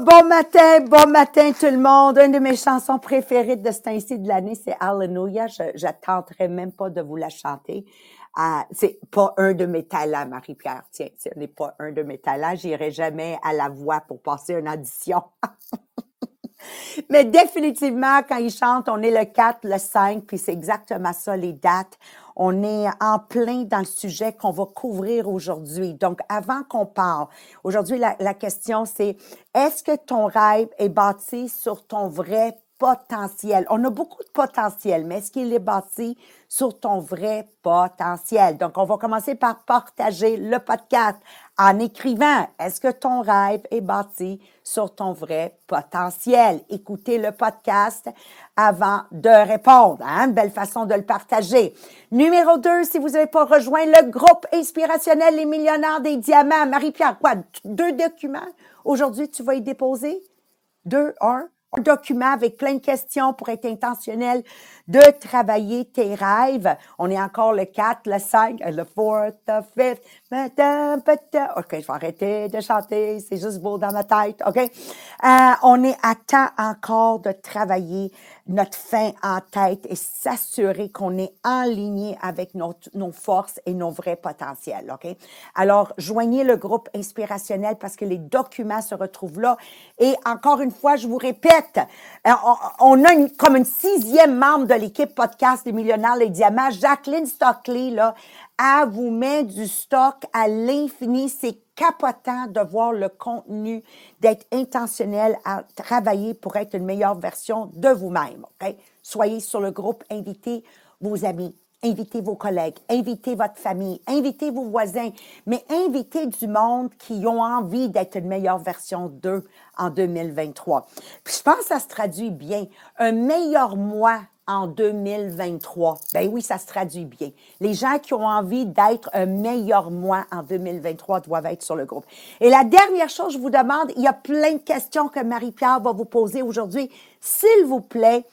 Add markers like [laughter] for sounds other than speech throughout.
Bon matin, bon matin tout le monde. Une de mes chansons préférées de ce temps-ci de l'année, c'est Hallelujah. Je même pas de vous la chanter. Ah, c'est pas un de mes talents, Marie-Pierre. Tiens, ce n'est pas un de mes talents. J'irai jamais à la voix pour passer une audition. [laughs] Mais définitivement, quand ils chantent, on est le 4, le 5, puis c'est exactement ça, les dates. On est en plein dans le sujet qu'on va couvrir aujourd'hui. Donc, avant qu'on parle, aujourd'hui, la, la question, c'est est-ce que ton rêve est bâti sur ton vrai potentiel? On a beaucoup de potentiel, mais est-ce qu'il est bâti sur ton vrai potentiel? Donc, on va commencer par partager le podcast en écrivant. Est-ce que ton rêve est bâti sur ton vrai potentiel? Écoutez le podcast avant de répondre. Hein? Belle façon de le partager. Numéro deux, si vous n'avez pas rejoint le groupe inspirationnel Les Millionnaires des Diamants, Marie-Pierre, quoi? Deux documents? Aujourd'hui, tu vas y déposer? Deux, un? Un document avec plein de questions pour être intentionnel de travailler tes rêves. On est encore le 4, le 5, le 4, le 5. OK, je vais arrêter de chanter, c'est juste beau dans ma tête, OK? Euh, on est à temps encore de travailler notre fin en tête et s'assurer qu'on est aligné avec notre, nos forces et nos vrais potentiels, OK? Alors, joignez le groupe inspirationnel parce que les documents se retrouvent là. Et encore une fois, je vous répète, euh, on, a comme une sixième membre de l'équipe podcast des millionnaires les diamants, Jacqueline Stockley, là, à vous met du stock à l'infini. C'est capotant de voir le contenu, d'être intentionnel à travailler pour être une meilleure version de vous-même. OK? Soyez sur le groupe, invitez vos amis, invitez vos collègues, invitez votre famille, invitez vos voisins, mais invitez du monde qui ont envie d'être une meilleure version d'eux en 2023. Puis je pense que ça se traduit bien. Un meilleur moi en 2023. Ben oui, ça se traduit bien. Les gens qui ont envie d'être un meilleur moi en 2023 doivent être sur le groupe. Et la dernière chose, je vous demande, il y a plein de questions que Marie-Pierre va vous poser aujourd'hui. S'il vous plaît,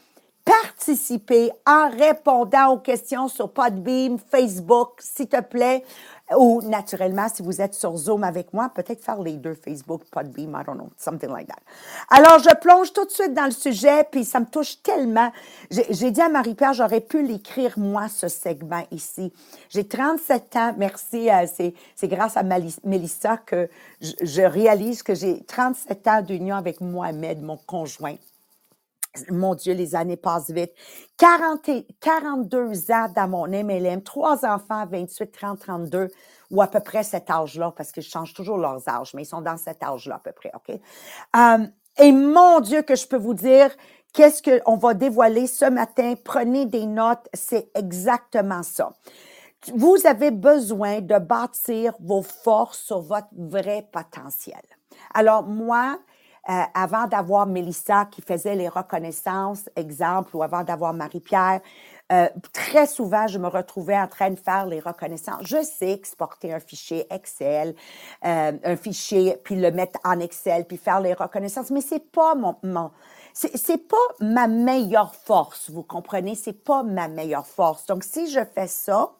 participez en répondant aux questions sur Podbeam, Facebook, s'il te plaît. Ou naturellement, si vous êtes sur Zoom avec moi, peut-être faire les deux, Facebook, Podbeam, I don't know, something like that. Alors, je plonge tout de suite dans le sujet, puis ça me touche tellement. J'ai dit à Marie-Pierre, j'aurais pu l'écrire moi, ce segment ici. J'ai 37 ans, merci, euh, c'est grâce à Mélissa que je, je réalise que j'ai 37 ans d'union avec Mohamed, mon conjoint. Mon Dieu, les années passent vite. 40, 42 ans dans mon MLM, trois enfants, 28, 30, 32, ou à peu près cet âge-là, parce que je change toujours leurs âges, mais ils sont dans cet âge-là à peu près, OK? Euh, et mon Dieu, que je peux vous dire, qu'est-ce qu'on va dévoiler ce matin? Prenez des notes, c'est exactement ça. Vous avez besoin de bâtir vos forces sur votre vrai potentiel. Alors, moi, euh, avant d'avoir Mélissa qui faisait les reconnaissances, exemple, ou avant d'avoir Marie-Pierre, euh, très souvent, je me retrouvais en train de faire les reconnaissances. Je sais exporter un fichier Excel, euh, un fichier, puis le mettre en Excel, puis faire les reconnaissances, mais c'est pas mon, c'est pas ma meilleure force, vous comprenez? C'est pas ma meilleure force. Donc, si je fais ça,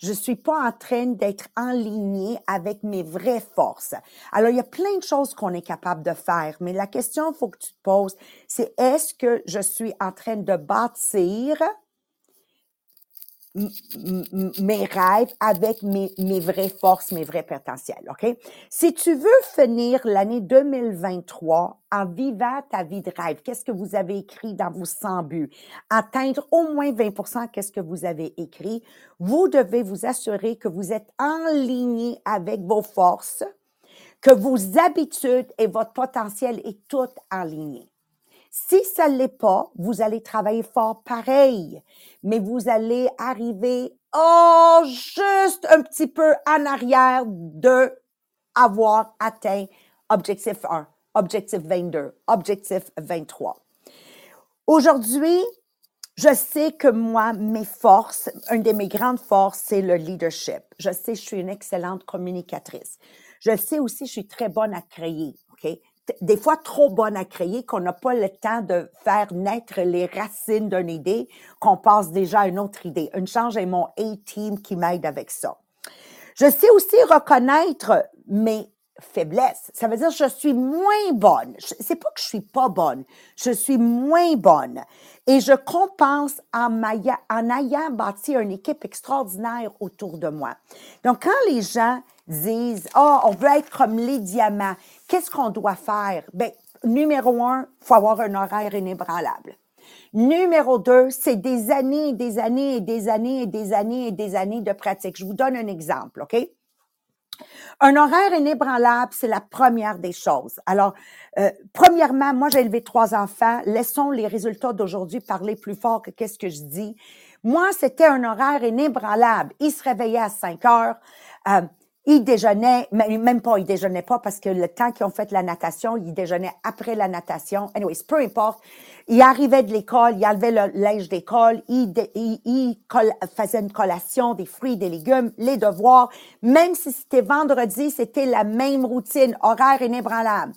je suis pas en train d'être en ligne avec mes vraies forces. Alors, il y a plein de choses qu'on est capable de faire, mais la question, faut que tu te poses, c'est est-ce que je suis en train de bâtir mes rêves avec mes, vraies forces, mes vrais potentiels, OK? Si tu veux finir l'année 2023 en vivant ta vie de rêve, qu'est-ce que vous avez écrit dans vos 100 buts? Atteindre au moins 20% qu'est-ce que vous avez écrit? Vous devez vous assurer que vous êtes en ligne avec vos forces, que vos habitudes et votre potentiel est tout en ligne. Si ça ne l'est pas, vous allez travailler fort pareil, mais vous allez arriver, oh, juste un petit peu en arrière de avoir atteint objectif 1, objectif 22, objectif 23. Aujourd'hui, je sais que moi, mes forces, une de mes grandes forces, c'est le leadership. Je sais, je suis une excellente communicatrice. Je sais aussi, je suis très bonne à créer. OK? Des fois trop bonne à créer, qu'on n'a pas le temps de faire naître les racines d'une idée, qu'on passe déjà à une autre idée. Une change est mon A-team qui m'aide avec ça. Je sais aussi reconnaître mes faiblesse. Ça veut dire que je suis moins bonne. C'est pas que je suis pas bonne. Je suis moins bonne. Et je compense en, en ayant bâti une équipe extraordinaire autour de moi. Donc, quand les gens disent, oh, on veut être comme les diamants, qu'est-ce qu'on doit faire? Ben, numéro un, faut avoir un horaire inébranlable. Numéro deux, c'est des années et des années et des années et des années et des années de pratique. Je vous donne un exemple, OK? Un horaire inébranlable, c'est la première des choses. Alors, euh, premièrement, moi, j'ai élevé trois enfants. Laissons les résultats d'aujourd'hui parler plus fort que qu'est-ce que je dis. Moi, c'était un horaire inébranlable. Ils se réveillaient à 5 heures. Euh, ils déjeunaient, même pas, ils déjeunaient pas parce que le temps qu'ils ont fait la natation, ils déjeunaient après la natation. Anyways, peu importe. Ils arrivaient de l'école, ils enlevaient le linge d'école, ils, ils, faisaient une collation, des fruits, des légumes, les devoirs. Même si c'était vendredi, c'était la même routine, horaire inébranlable.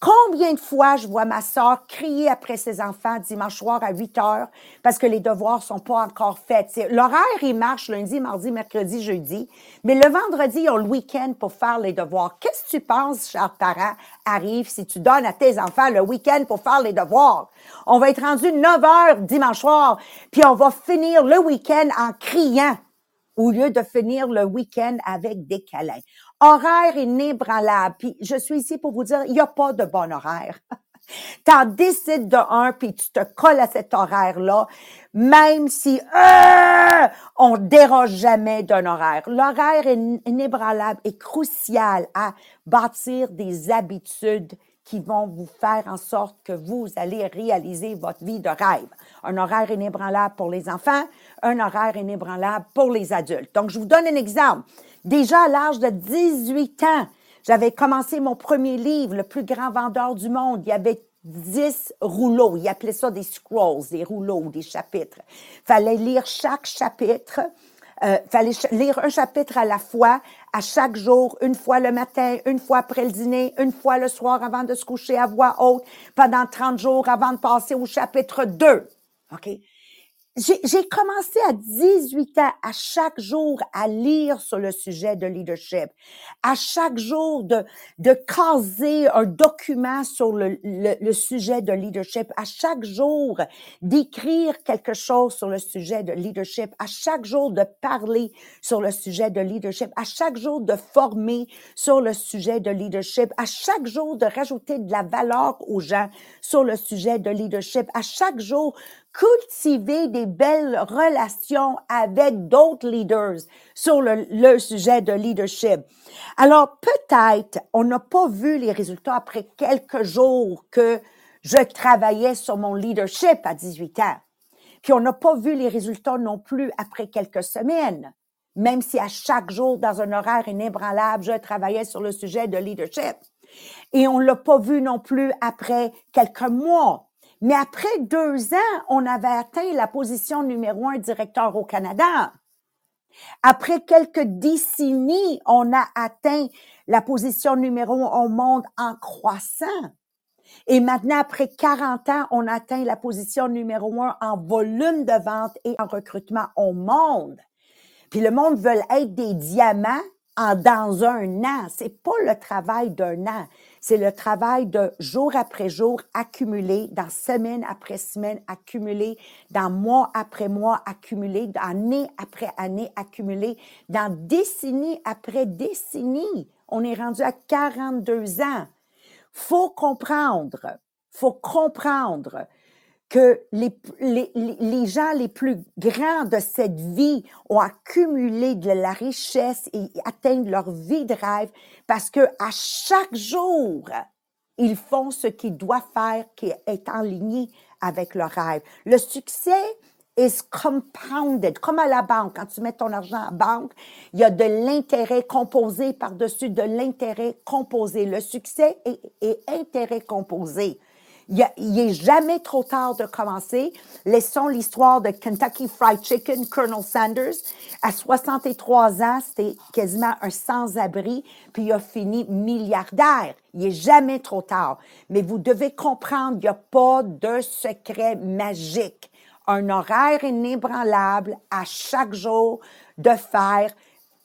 Combien de fois je vois ma sœur crier après ses enfants dimanche soir à 8 heures parce que les devoirs sont pas encore faits? L'horaire, il marche lundi, mardi, mercredi, jeudi, mais le vendredi, ils ont le week-end pour faire les devoirs. Qu'est-ce que tu penses, cher parent, arrive si tu donnes à tes enfants le week-end pour faire les devoirs? On va être rendu 9 heures dimanche soir, puis on va finir le week-end en criant au lieu de finir le week-end avec des câlins. Horaire inébranlable. Puis je suis ici pour vous dire, il n'y a pas de bon horaire. [laughs] T'en décides de un, puis tu te colles à cet horaire-là, même si euh, on déroge jamais d'un horaire. L'horaire inébranlable est crucial à bâtir des habitudes qui vont vous faire en sorte que vous allez réaliser votre vie de rêve. Un horaire inébranlable pour les enfants, un horaire inébranlable pour les adultes. Donc, je vous donne un exemple. Déjà à l'âge de 18 ans, j'avais commencé mon premier livre, Le plus grand vendeur du monde. Il y avait 10 rouleaux. Il appelait ça des scrolls, des rouleaux, des chapitres. Fallait lire chaque chapitre. Euh, fallait lire un chapitre à la fois, à chaque jour, une fois le matin, une fois après le dîner, une fois le soir avant de se coucher à voix haute, pendant 30 jours avant de passer au chapitre 2. OK? J'ai commencé à 18 ans à chaque jour à lire sur le sujet de leadership, à chaque jour de, de caser un document sur le, le, le sujet de leadership, à chaque jour d'écrire quelque chose sur le sujet de leadership, à chaque jour de parler sur le sujet de leadership, à chaque jour de former sur le sujet de leadership, à chaque jour de rajouter de la valeur aux gens sur le sujet de leadership, à chaque jour cultiver des belles relations avec d'autres leaders sur le, sujet de leadership. Alors peut-être on n'a pas vu les résultats après quelques jours que je travaillais sur mon leadership à 18 ans. Puis on n'a pas vu les résultats non plus après quelques semaines, même si à chaque jour, dans un horaire inébranlable, je travaillais sur le sujet de leadership. Et on l'a pas vu non plus après quelques mois. Mais après deux ans, on avait atteint la position numéro un directeur au Canada. Après quelques décennies, on a atteint la position numéro un au monde en croissant. Et maintenant, après 40 ans, on atteint la position numéro un en volume de vente et en recrutement au monde. Puis le monde veut être des diamants en, dans un an. C'est pas le travail d'un an. C'est le travail de jour après jour accumulé, dans semaine après semaine accumulé, dans mois après mois accumulé, année après année accumulé, dans décennie après décennie. On est rendu à 42 ans. Faut comprendre, faut comprendre que les, les, les, gens les plus grands de cette vie ont accumulé de la richesse et atteignent leur vie de rêve parce que à chaque jour, ils font ce qu'ils doivent faire qui est en ligne avec leur rêve. Le succès is compounded, comme à la banque. Quand tu mets ton argent en banque, il y a de l'intérêt composé par-dessus de l'intérêt composé. Le succès est, est intérêt composé. Il, il est jamais trop tard de commencer. Laissons l'histoire de Kentucky Fried Chicken, Colonel Sanders. À 63 ans, c'était quasiment un sans-abri, puis il a fini milliardaire. Il est jamais trop tard. Mais vous devez comprendre, il n'y a pas de secret magique. Un horaire inébranlable à chaque jour de faire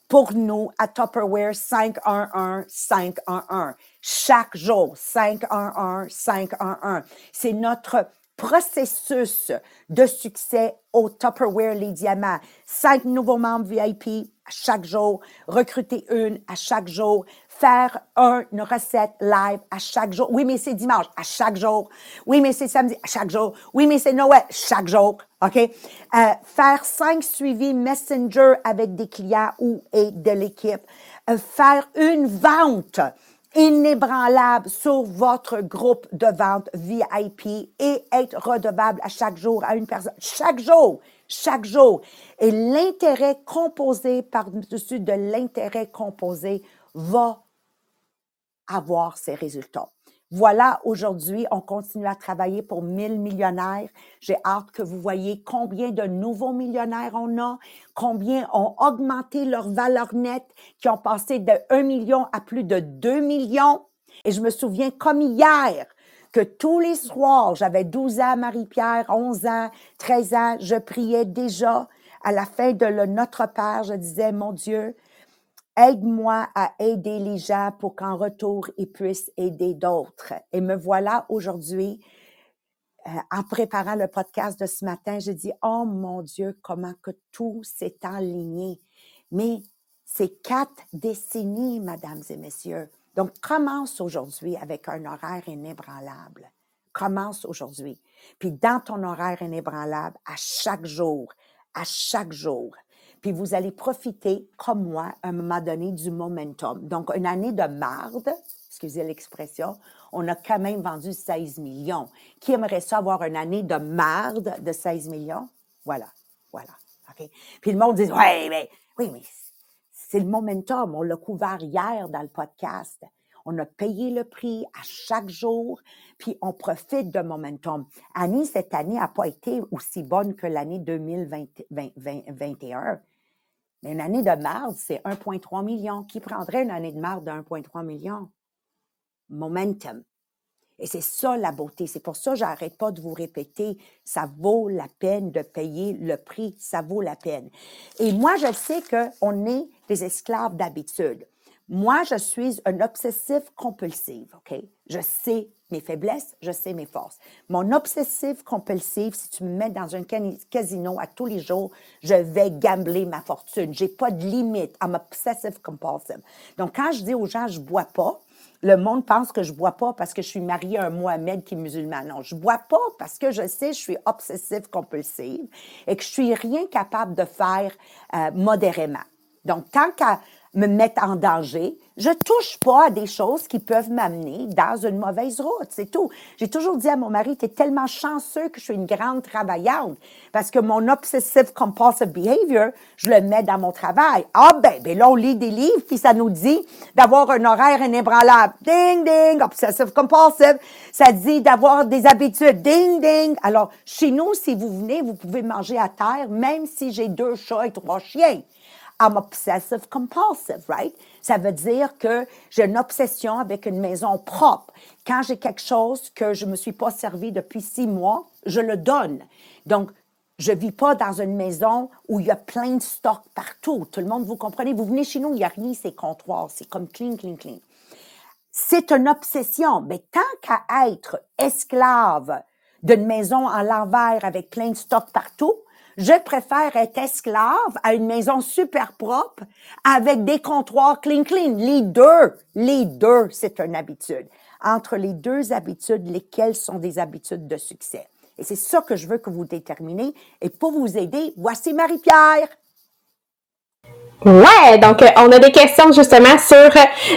pour nous à Tupperware 511 511. Chaque jour, 511 511. C'est notre processus de succès au Tupperware Les Diamants. Cinq nouveaux membres VIP à chaque jour, recruter une à chaque jour, faire une recette live à chaque jour. Oui, mais c'est dimanche, à chaque jour. Oui, mais c'est samedi, à chaque jour. Oui, mais c'est Noël, chaque jour. OK? Euh, faire cinq suivis Messenger avec des clients ou et de l'équipe. Euh, faire une vente inébranlable sur votre groupe de vente VIP et être redevable à chaque jour à une personne. Chaque jour, chaque jour. Et l'intérêt composé par-dessus de l'intérêt composé va avoir ses résultats. Voilà, aujourd'hui, on continue à travailler pour 1000 millionnaires. J'ai hâte que vous voyez combien de nouveaux millionnaires on a, combien ont augmenté leur valeur nette, qui ont passé de 1 million à plus de 2 millions. Et je me souviens comme hier que tous les soirs, j'avais 12 ans, Marie-Pierre, 11 ans, 13 ans, je priais déjà à la fin de le Notre Père, je disais, mon Dieu, Aide-moi à aider les gens pour qu'en retour, ils puissent aider d'autres. Et me voilà aujourd'hui, euh, en préparant le podcast de ce matin, j'ai dit, oh mon Dieu, comment que tout s'est aligné. Mais c'est quatre décennies, mesdames et messieurs. Donc, commence aujourd'hui avec un horaire inébranlable. Commence aujourd'hui. Puis dans ton horaire inébranlable, à chaque jour, à chaque jour, puis vous allez profiter, comme moi, à un moment donné, du momentum. Donc, une année de marde, excusez l'expression, on a quand même vendu 16 millions. Qui aimerait ça avoir une année de marde de 16 millions? Voilà, voilà. OK? Puis le monde dit, ouais, mais, oui, mais c'est le momentum. On l'a couvert hier dans le podcast. On a payé le prix à chaque jour, puis on profite de momentum. Annie, cette année n'a pas été aussi bonne que l'année 2021. Mais une année de marde, c'est 1,3 million. Qui prendrait une année de marde de 1,3 million? Momentum. Et c'est ça la beauté. C'est pour ça que j'arrête pas de vous répéter, ça vaut la peine de payer le prix, ça vaut la peine. Et moi, je sais qu'on est des esclaves d'habitude. Moi, je suis un obsessif compulsif, OK? Je sais mes faiblesses, je sais mes forces. Mon obsessif compulsif, si tu me mets dans un casino à tous les jours, je vais gambler ma fortune. J'ai pas de limite. I'm obsessive compulsive. Donc, quand je dis aux gens, je bois pas, le monde pense que je bois pas parce que je suis mariée à un Mohamed qui est musulman. Non, je bois pas parce que je sais je suis obsessive compulsive et que je suis rien capable de faire euh, modérément. Donc, tant qu'à me mettre en danger. Je touche pas à des choses qui peuvent m'amener dans une mauvaise route, c'est tout. J'ai toujours dit à mon mari, tu es tellement chanceux que je suis une grande travaillante parce que mon obsessive compulsive behavior, je le mets dans mon travail. Ah ben, ben là, on lit des livres, puis ça nous dit d'avoir un horaire inébranlable. Ding, ding, obsessive compulsive. Ça dit d'avoir des habitudes. Ding, ding. Alors, chez nous, si vous venez, vous pouvez manger à terre, même si j'ai deux chats et trois chiens. I'm obsessive compulsive, right? Ça veut dire que j'ai une obsession avec une maison propre. Quand j'ai quelque chose que je me suis pas servi depuis six mois, je le donne. Donc, je vis pas dans une maison où il y a plein de stocks partout. Tout le monde, vous comprenez? Vous venez chez nous, il n'y a rien, c'est comptoir. C'est comme clean, clean, clean. C'est une obsession. Mais tant qu'à être esclave d'une maison en l'envers avec plein de stocks partout, je préfère être esclave à une maison super propre avec des comptoirs clean clean. Les deux, les deux, c'est une habitude. Entre les deux habitudes, lesquelles sont des habitudes de succès? Et c'est ça que je veux que vous déterminez. Et pour vous aider, voici Marie-Pierre. Ouais, donc euh, on a des questions justement sur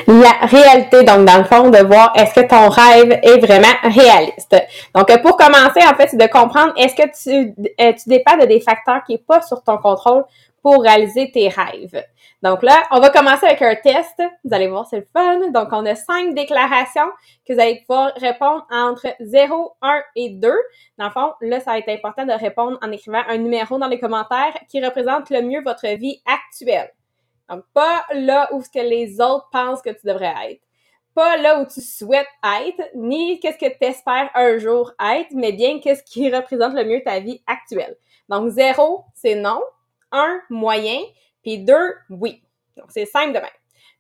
la réalité, donc dans le fond, de voir est-ce que ton rêve est vraiment réaliste. Donc euh, pour commencer, en fait, c'est de comprendre est-ce que tu, euh, tu dépends de des facteurs qui n'est pas sur ton contrôle pour réaliser tes rêves. Donc là, on va commencer avec un test. Vous allez voir, c'est le fun. Donc, on a cinq déclarations que vous allez pouvoir répondre entre 0, 1 et 2. Dans le fond, là, ça va être important de répondre en écrivant un numéro dans les commentaires qui représente le mieux votre vie actuelle. Donc, pas là où ce que les autres pensent que tu devrais être. Pas là où tu souhaites être, ni qu'est-ce que tu espères un jour être, mais bien qu'est-ce qui représente le mieux ta vie actuelle. Donc, 0, c'est non. 1, moyen. Puis deux, oui. Donc, c'est simple de même.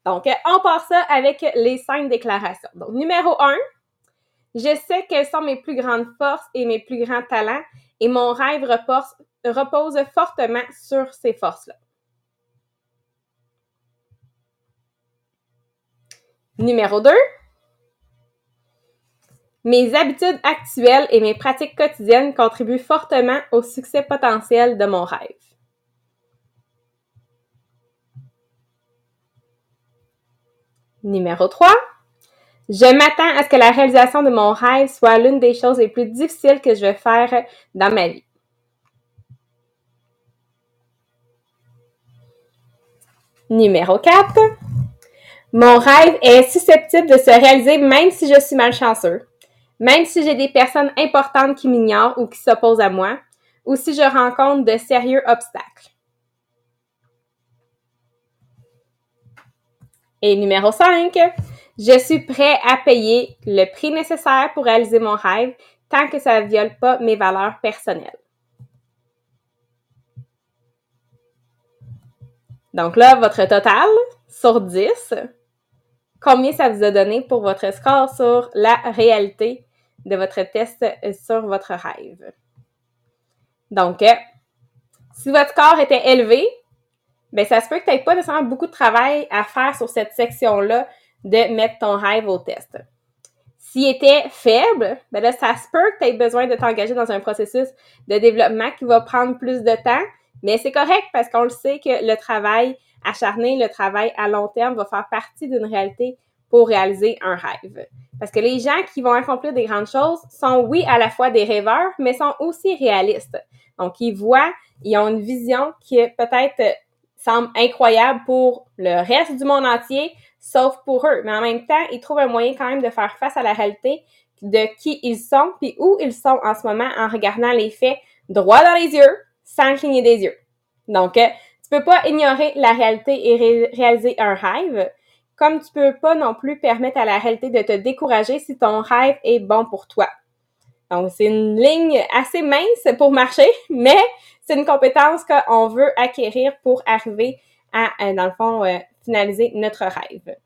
Donc, on part ça avec les cinq déclarations. Donc, numéro un, je sais quelles sont mes plus grandes forces et mes plus grands talents et mon rêve repose, repose fortement sur ces forces-là. Numéro 2. Mes habitudes actuelles et mes pratiques quotidiennes contribuent fortement au succès potentiel de mon rêve. Numéro 3. Je m'attends à ce que la réalisation de mon rêve soit l'une des choses les plus difficiles que je vais faire dans ma vie. Numéro 4. Mon rêve est susceptible de se réaliser même si je suis malchanceux, même si j'ai des personnes importantes qui m'ignorent ou qui s'opposent à moi, ou si je rencontre de sérieux obstacles. Et numéro 5, je suis prêt à payer le prix nécessaire pour réaliser mon rêve tant que ça ne viole pas mes valeurs personnelles. Donc là, votre total sur 10, combien ça vous a donné pour votre score sur la réalité de votre test sur votre rêve? Donc, si votre score était élevé, ben ça se peut que tu n'aies pas nécessairement beaucoup de travail à faire sur cette section-là de mettre ton rêve au test. S'il était faible, ben là, ça se peut que tu aies besoin de t'engager dans un processus de développement qui va prendre plus de temps, mais c'est correct parce qu'on le sait que le travail acharné, le travail à long terme va faire partie d'une réalité pour réaliser un rêve. Parce que les gens qui vont accomplir des grandes choses sont, oui, à la fois des rêveurs, mais sont aussi réalistes. Donc, ils voient, ils ont une vision qui peut-être semble incroyable pour le reste du monde entier, sauf pour eux. Mais en même temps, ils trouvent un moyen quand même de faire face à la réalité de qui ils sont, puis où ils sont en ce moment en regardant les faits droit dans les yeux, sans cligner des yeux. Donc, euh, tu peux pas ignorer la réalité et réaliser un rêve, comme tu peux pas non plus permettre à la réalité de te décourager si ton rêve est bon pour toi. Donc, c'est une ligne assez mince pour marcher, [laughs] mais c'est une compétence qu'on veut acquérir pour arriver à, euh, dans le fond, euh, finaliser notre rêve.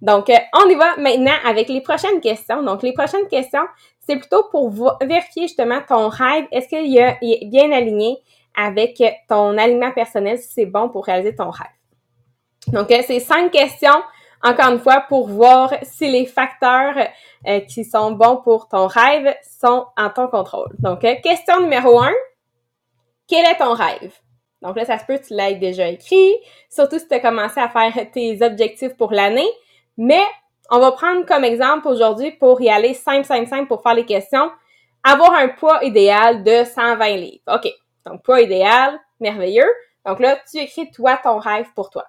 Donc, euh, on y va maintenant avec les prochaines questions. Donc, les prochaines questions, c'est plutôt pour vérifier justement ton rêve. Est-ce qu'il est bien aligné avec ton aliment personnel, si c'est bon pour réaliser ton rêve? Donc, c'est cinq questions, encore une fois, pour voir si les facteurs qui sont bons pour ton rêve sont en ton contrôle. Donc, question numéro un, quel est ton rêve? Donc là, ça se peut que tu l'aies déjà écrit, surtout si tu as commencé à faire tes objectifs pour l'année. Mais on va prendre comme exemple aujourd'hui pour y aller simple, simple, simple pour faire les questions. Avoir un poids idéal de 120 livres. OK. Donc, poids idéal, merveilleux. Donc là, tu écris toi ton rêve pour toi.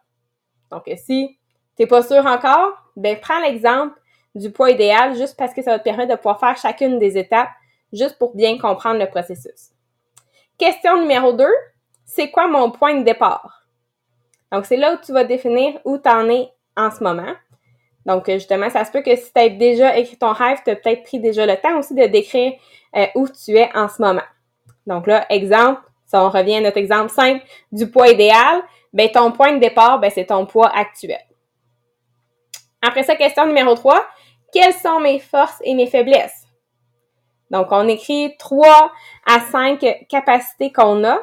Donc, si tu n'es pas sûr encore, ben prends l'exemple du poids idéal juste parce que ça va te permettre de pouvoir faire chacune des étapes juste pour bien comprendre le processus. Question numéro 2, c'est quoi mon point de départ? Donc, c'est là où tu vas définir où tu en es en ce moment. Donc, justement, ça se peut que si tu as déjà écrit ton rêve, tu as peut-être pris déjà le temps aussi de décrire euh, où tu es en ce moment. Donc là, exemple, si on revient à notre exemple simple du poids idéal, ben ton point de départ, ben, c'est ton poids actuel. Après ça, question numéro 3, quelles sont mes forces et mes faiblesses? Donc, on écrit trois à cinq capacités qu'on a.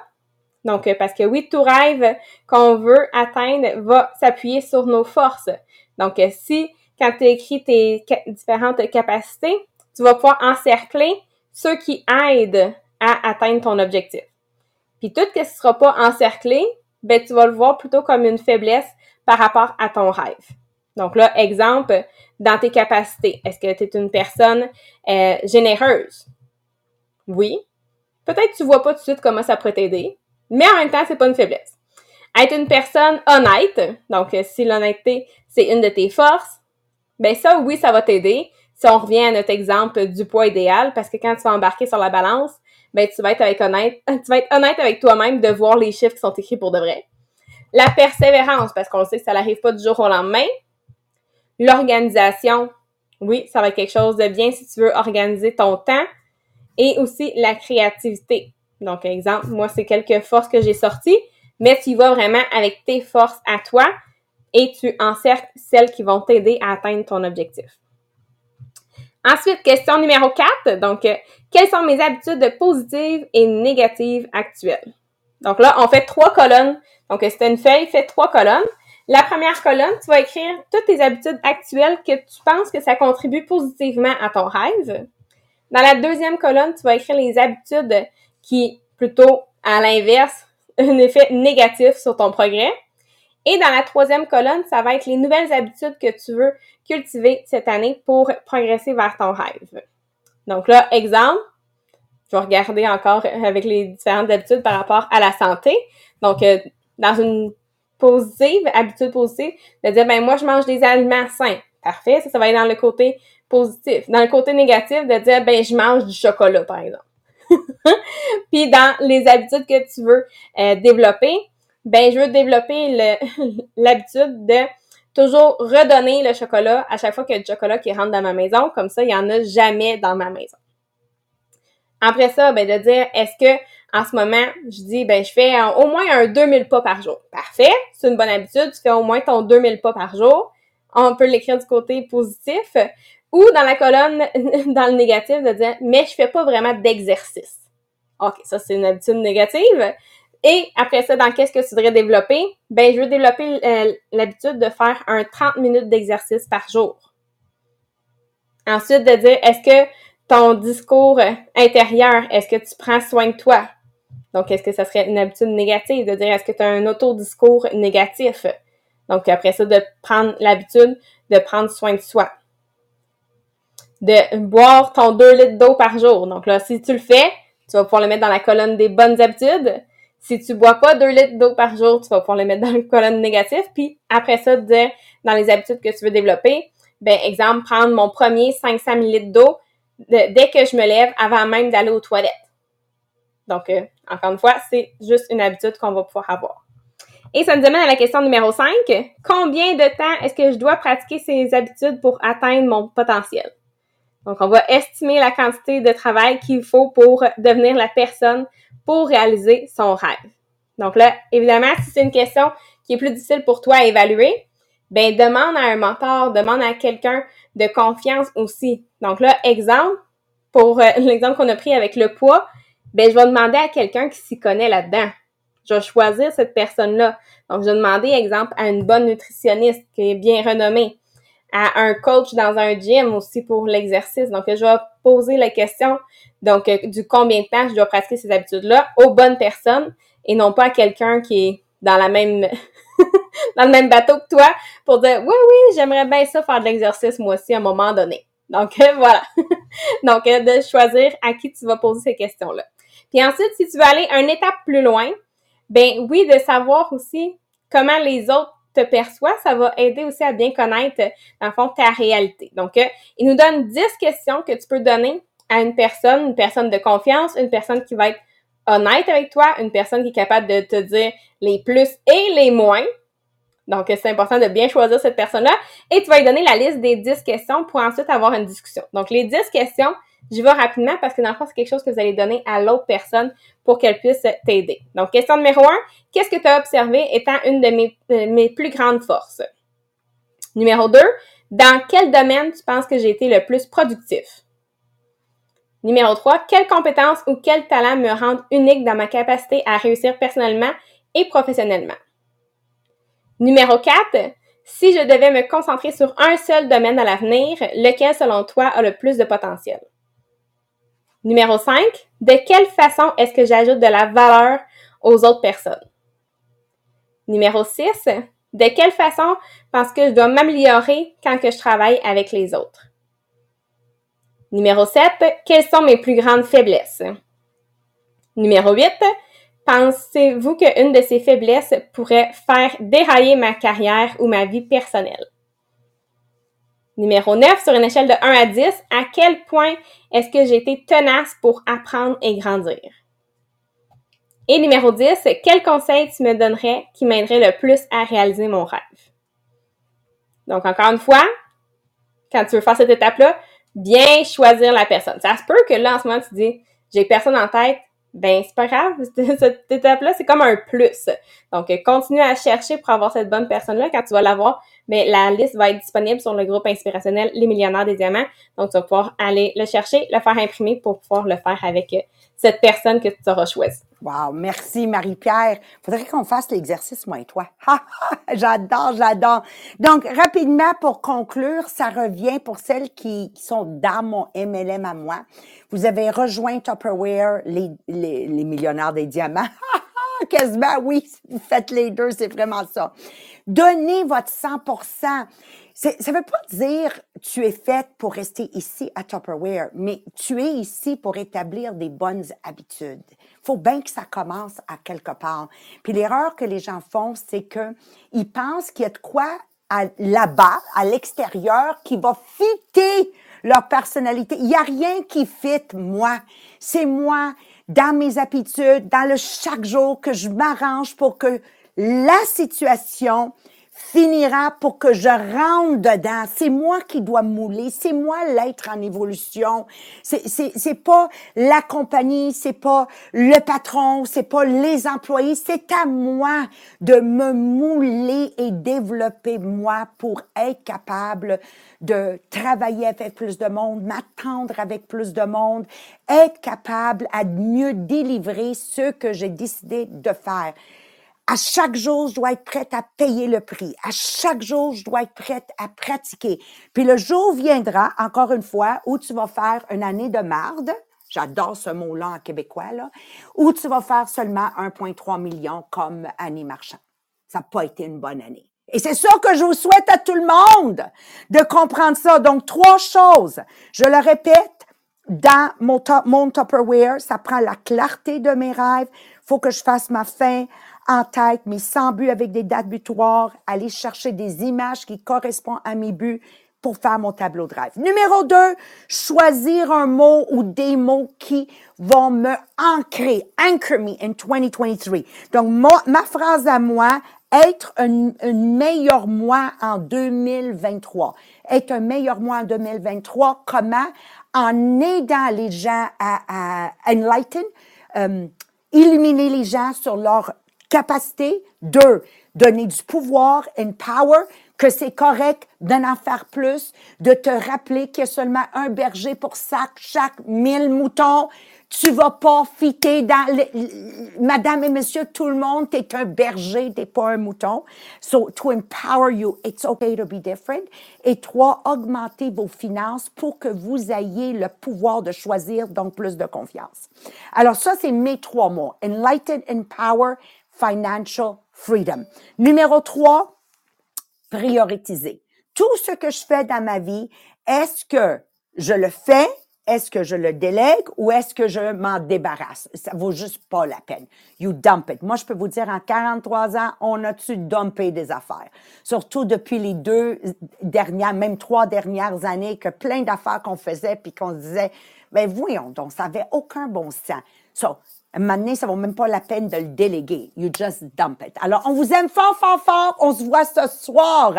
Donc, parce que oui, tout rêve qu'on veut atteindre va s'appuyer sur nos forces. Donc, si, quand tu écris tes différentes capacités, tu vas pouvoir encercler ceux qui aident à atteindre ton objectif. Puis tout ce qui ne sera pas encerclé, ben, tu vas le voir plutôt comme une faiblesse par rapport à ton rêve. Donc là, exemple, dans tes capacités, est-ce que tu es une personne euh, généreuse? Oui. Peut-être que tu vois pas tout de suite comment ça pourrait t'aider, mais en même temps, c'est pas une faiblesse. Être une personne honnête, donc euh, si l'honnêteté, c'est une de tes forces, ben ça, oui, ça va t'aider. Si on revient à notre exemple du poids idéal, parce que quand tu vas embarquer sur la balance, ben tu vas être honnête, [laughs] tu vas être honnête avec toi-même de voir les chiffres qui sont écrits pour de vrai. La persévérance, parce qu'on sait que ça n'arrive pas du jour au lendemain, L'organisation, oui, ça va être quelque chose de bien si tu veux organiser ton temps. Et aussi la créativité. Donc, exemple, moi, c'est quelques forces que j'ai sorties, mais tu vas vraiment avec tes forces à toi. et tu encercles celles qui vont t'aider à atteindre ton objectif. Ensuite, question numéro 4. Donc, euh, quelles sont mes habitudes positives et négatives actuelles? Donc là, on fait trois colonnes. Donc, c'est une feuille, fait trois colonnes. La première colonne, tu vas écrire toutes tes habitudes actuelles que tu penses que ça contribue positivement à ton rêve. Dans la deuxième colonne, tu vas écrire les habitudes qui, plutôt à l'inverse, [laughs] un effet négatif sur ton progrès. Et dans la troisième colonne, ça va être les nouvelles habitudes que tu veux cultiver cette année pour progresser vers ton rêve. Donc là, exemple, je vais regarder encore avec les différentes habitudes par rapport à la santé. Donc, euh, dans une positive, habitude positive, de dire, ben moi, je mange des aliments sains. Parfait, ça, ça va être dans le côté positif. Dans le côté négatif, de dire, ben je mange du chocolat, par exemple. [laughs] Puis dans les habitudes que tu veux euh, développer, ben je veux développer [laughs] l'habitude de toujours redonner le chocolat à chaque fois qu'il y a du chocolat qui rentre dans ma maison. Comme ça, il n'y en a jamais dans ma maison. Après ça, ben de dire, est-ce que en ce moment, je dis, ben je fais au moins un 2000 pas par jour. Parfait, c'est une bonne habitude. Tu fais au moins ton 2000 pas par jour. On peut l'écrire du côté positif. Ou dans la colonne, [laughs] dans le négatif, de dire, mais je fais pas vraiment d'exercice. OK, ça c'est une habitude négative. Et après ça, dans qu'est-ce que tu voudrais développer? Ben, je veux développer euh, l'habitude de faire un 30 minutes d'exercice par jour. Ensuite, de dire, est-ce que ton discours intérieur, est-ce que tu prends soin de toi? Donc, est-ce que ça serait une habitude négative de dire, est-ce que tu as un autodiscours négatif? Donc, après ça, de prendre l'habitude de prendre soin de soi de boire ton 2 litres d'eau par jour. Donc là, si tu le fais, tu vas pouvoir le mettre dans la colonne des bonnes habitudes. Si tu bois pas 2 litres d'eau par jour, tu vas pouvoir le mettre dans la colonne négative. Puis après ça, de, dans les habitudes que tu veux développer, ben exemple, prendre mon premier 500 ml d'eau dès que je me lève avant même d'aller aux toilettes. Donc, euh, encore une fois, c'est juste une habitude qu'on va pouvoir avoir. Et ça nous amène à la question numéro 5. Combien de temps est-ce que je dois pratiquer ces habitudes pour atteindre mon potentiel? Donc, on va estimer la quantité de travail qu'il faut pour devenir la personne pour réaliser son rêve. Donc là, évidemment, si c'est une question qui est plus difficile pour toi à évaluer, ben demande à un mentor, demande à quelqu'un de confiance aussi. Donc là, exemple, pour euh, [laughs] l'exemple qu'on a pris avec le poids, ben je vais demander à quelqu'un qui s'y connaît là-dedans. Je vais choisir cette personne-là. Donc, je vais demander, exemple, à une bonne nutritionniste qui est bien renommée à un coach dans un gym aussi pour l'exercice. Donc, je vais poser la question donc euh, du combien de temps je dois pratiquer ces habitudes-là aux bonnes personnes et non pas à quelqu'un qui est dans la même [laughs] dans le même bateau que toi pour dire oui oui j'aimerais bien ça faire de l'exercice moi aussi à un moment donné. Donc euh, voilà. [laughs] donc euh, de choisir à qui tu vas poser ces questions-là. Puis ensuite si tu veux aller une étape plus loin, ben oui de savoir aussi comment les autres te perçois, ça va aider aussi à bien connaître, dans le fond, ta réalité. Donc, euh, il nous donne 10 questions que tu peux donner à une personne, une personne de confiance, une personne qui va être honnête avec toi, une personne qui est capable de te dire les plus et les moins. Donc, c'est important de bien choisir cette personne-là. Et tu vas lui donner la liste des 10 questions pour ensuite avoir une discussion. Donc, les 10 questions, J'y vais rapidement parce que dans le fond, c'est quelque chose que vous allez donner à l'autre personne pour qu'elle puisse t'aider. Donc, question numéro un, qu'est-ce que tu as observé étant une de mes, mes plus grandes forces? Numéro deux, dans quel domaine tu penses que j'ai été le plus productif? Numéro 3, quelles compétences ou quels talents me rendent unique dans ma capacité à réussir personnellement et professionnellement? Numéro 4, si je devais me concentrer sur un seul domaine à l'avenir, lequel selon toi a le plus de potentiel? Numéro 5, de quelle façon est-ce que j'ajoute de la valeur aux autres personnes? Numéro 6, de quelle façon pense que je dois m'améliorer quand que je travaille avec les autres? Numéro 7, quelles sont mes plus grandes faiblesses? Numéro 8, pensez-vous qu'une de ces faiblesses pourrait faire dérailler ma carrière ou ma vie personnelle? Numéro 9, sur une échelle de 1 à 10, à quel point est-ce que j'ai été tenace pour apprendre et grandir? Et numéro 10, quel conseil tu me donnerais qui m'aiderait le plus à réaliser mon rêve? Donc, encore une fois, quand tu veux faire cette étape-là, bien choisir la personne. Ça se peut que là, en ce moment, tu dis, j'ai personne en tête, ben c'est pas grave, [laughs] cette étape-là, c'est comme un plus. Donc, continue à chercher pour avoir cette bonne personne-là. Quand tu vas l'avoir, mais la liste va être disponible sur le groupe inspirationnel Les Millionnaires des Diamants. Donc, tu vas pouvoir aller le chercher, le faire imprimer pour pouvoir le faire avec cette personne que tu auras choisie. Wow, merci Marie-Pierre. Faudrait qu'on fasse l'exercice, moi et toi. j'adore, j'adore. Donc, rapidement, pour conclure, ça revient pour celles qui, sont dans mon MLM à moi. Vous avez rejoint Tupperware, les, les, les millionnaires des diamants. [laughs] Quasiment, oui, faites les deux, c'est vraiment ça. Donnez votre 100 ça ne veut pas dire tu es faite pour rester ici à Tupperware, mais tu es ici pour établir des bonnes habitudes. faut bien que ça commence à quelque part. Puis l'erreur que les gens font, c'est que ils pensent qu'il y a de quoi là-bas, à l'extérieur, qui va fitter leur personnalité. Il n'y a rien qui fit moi. C'est moi, dans mes habitudes, dans le chaque jour que je m'arrange pour que la situation finira pour que je rentre dedans. C'est moi qui dois mouler, c'est moi l'être en évolution. C'est c'est c'est pas la compagnie, c'est pas le patron, c'est pas les employés, c'est à moi de me mouler et développer moi pour être capable de travailler avec plus de monde, m'attendre avec plus de monde, être capable à mieux délivrer ce que j'ai décidé de faire. À chaque jour, je dois être prête à payer le prix. À chaque jour, je dois être prête à pratiquer. Puis le jour viendra, encore une fois, où tu vas faire une année de marde. J'adore ce mot-là en québécois, là. Où tu vas faire seulement 1,3 million comme Annie Marchand. Ça n'a pas été une bonne année. Et c'est ça que je vous souhaite à tout le monde de comprendre ça. Donc, trois choses. Je le répète, dans mon, top, mon Tupperware, ça prend la clarté de mes rêves. faut que je fasse ma fin en tête, mais sans but avec des dates butoirs, aller chercher des images qui correspondent à mes buts pour faire mon tableau de rêve. Numéro deux, choisir un mot ou des mots qui vont me ancrer, anchor me in 2023. Donc, ma, phrase à moi, être un, meilleur moi en 2023. Être un meilleur moi en 2023, comment? En aidant les gens à, enlighten, euh, illuminer les gens sur leur capacité. Deux, donner du pouvoir, power, que c'est correct d'en en faire plus, de te rappeler qu'il y a seulement un berger pour chaque, chaque mille moutons. Tu vas pas fitter dans madame et monsieur, tout le monde, t'es un berger, t'es pas un mouton. So, to empower you, it's okay to be different. Et trois, augmenter vos finances pour que vous ayez le pouvoir de choisir, donc plus de confiance. Alors ça, c'est mes trois mots. Enlighten, empower, financial freedom. Numéro trois, prioriser. Tout ce que je fais dans ma vie, est-ce que je le fais? Est-ce que je le délègue ou est-ce que je m'en débarrasse? Ça vaut juste pas la peine. You dump it. Moi, je peux vous dire, en 43 ans, on a-tu dumpé des affaires? Surtout depuis les deux dernières, même trois dernières années, que plein d'affaires qu'on faisait puis qu'on disait, ben voyons donc, ça avait aucun bon sens. So, Maintenant, ça vaut même pas la peine de le déléguer. You just dump it. Alors, on vous aime fort, fort, fort. On se voit ce soir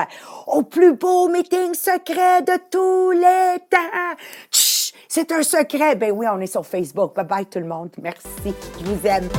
au plus beau meeting secret de tous les temps. C'est un secret. Ben oui, on est sur Facebook. Bye bye tout le monde. Merci. Je vous aime.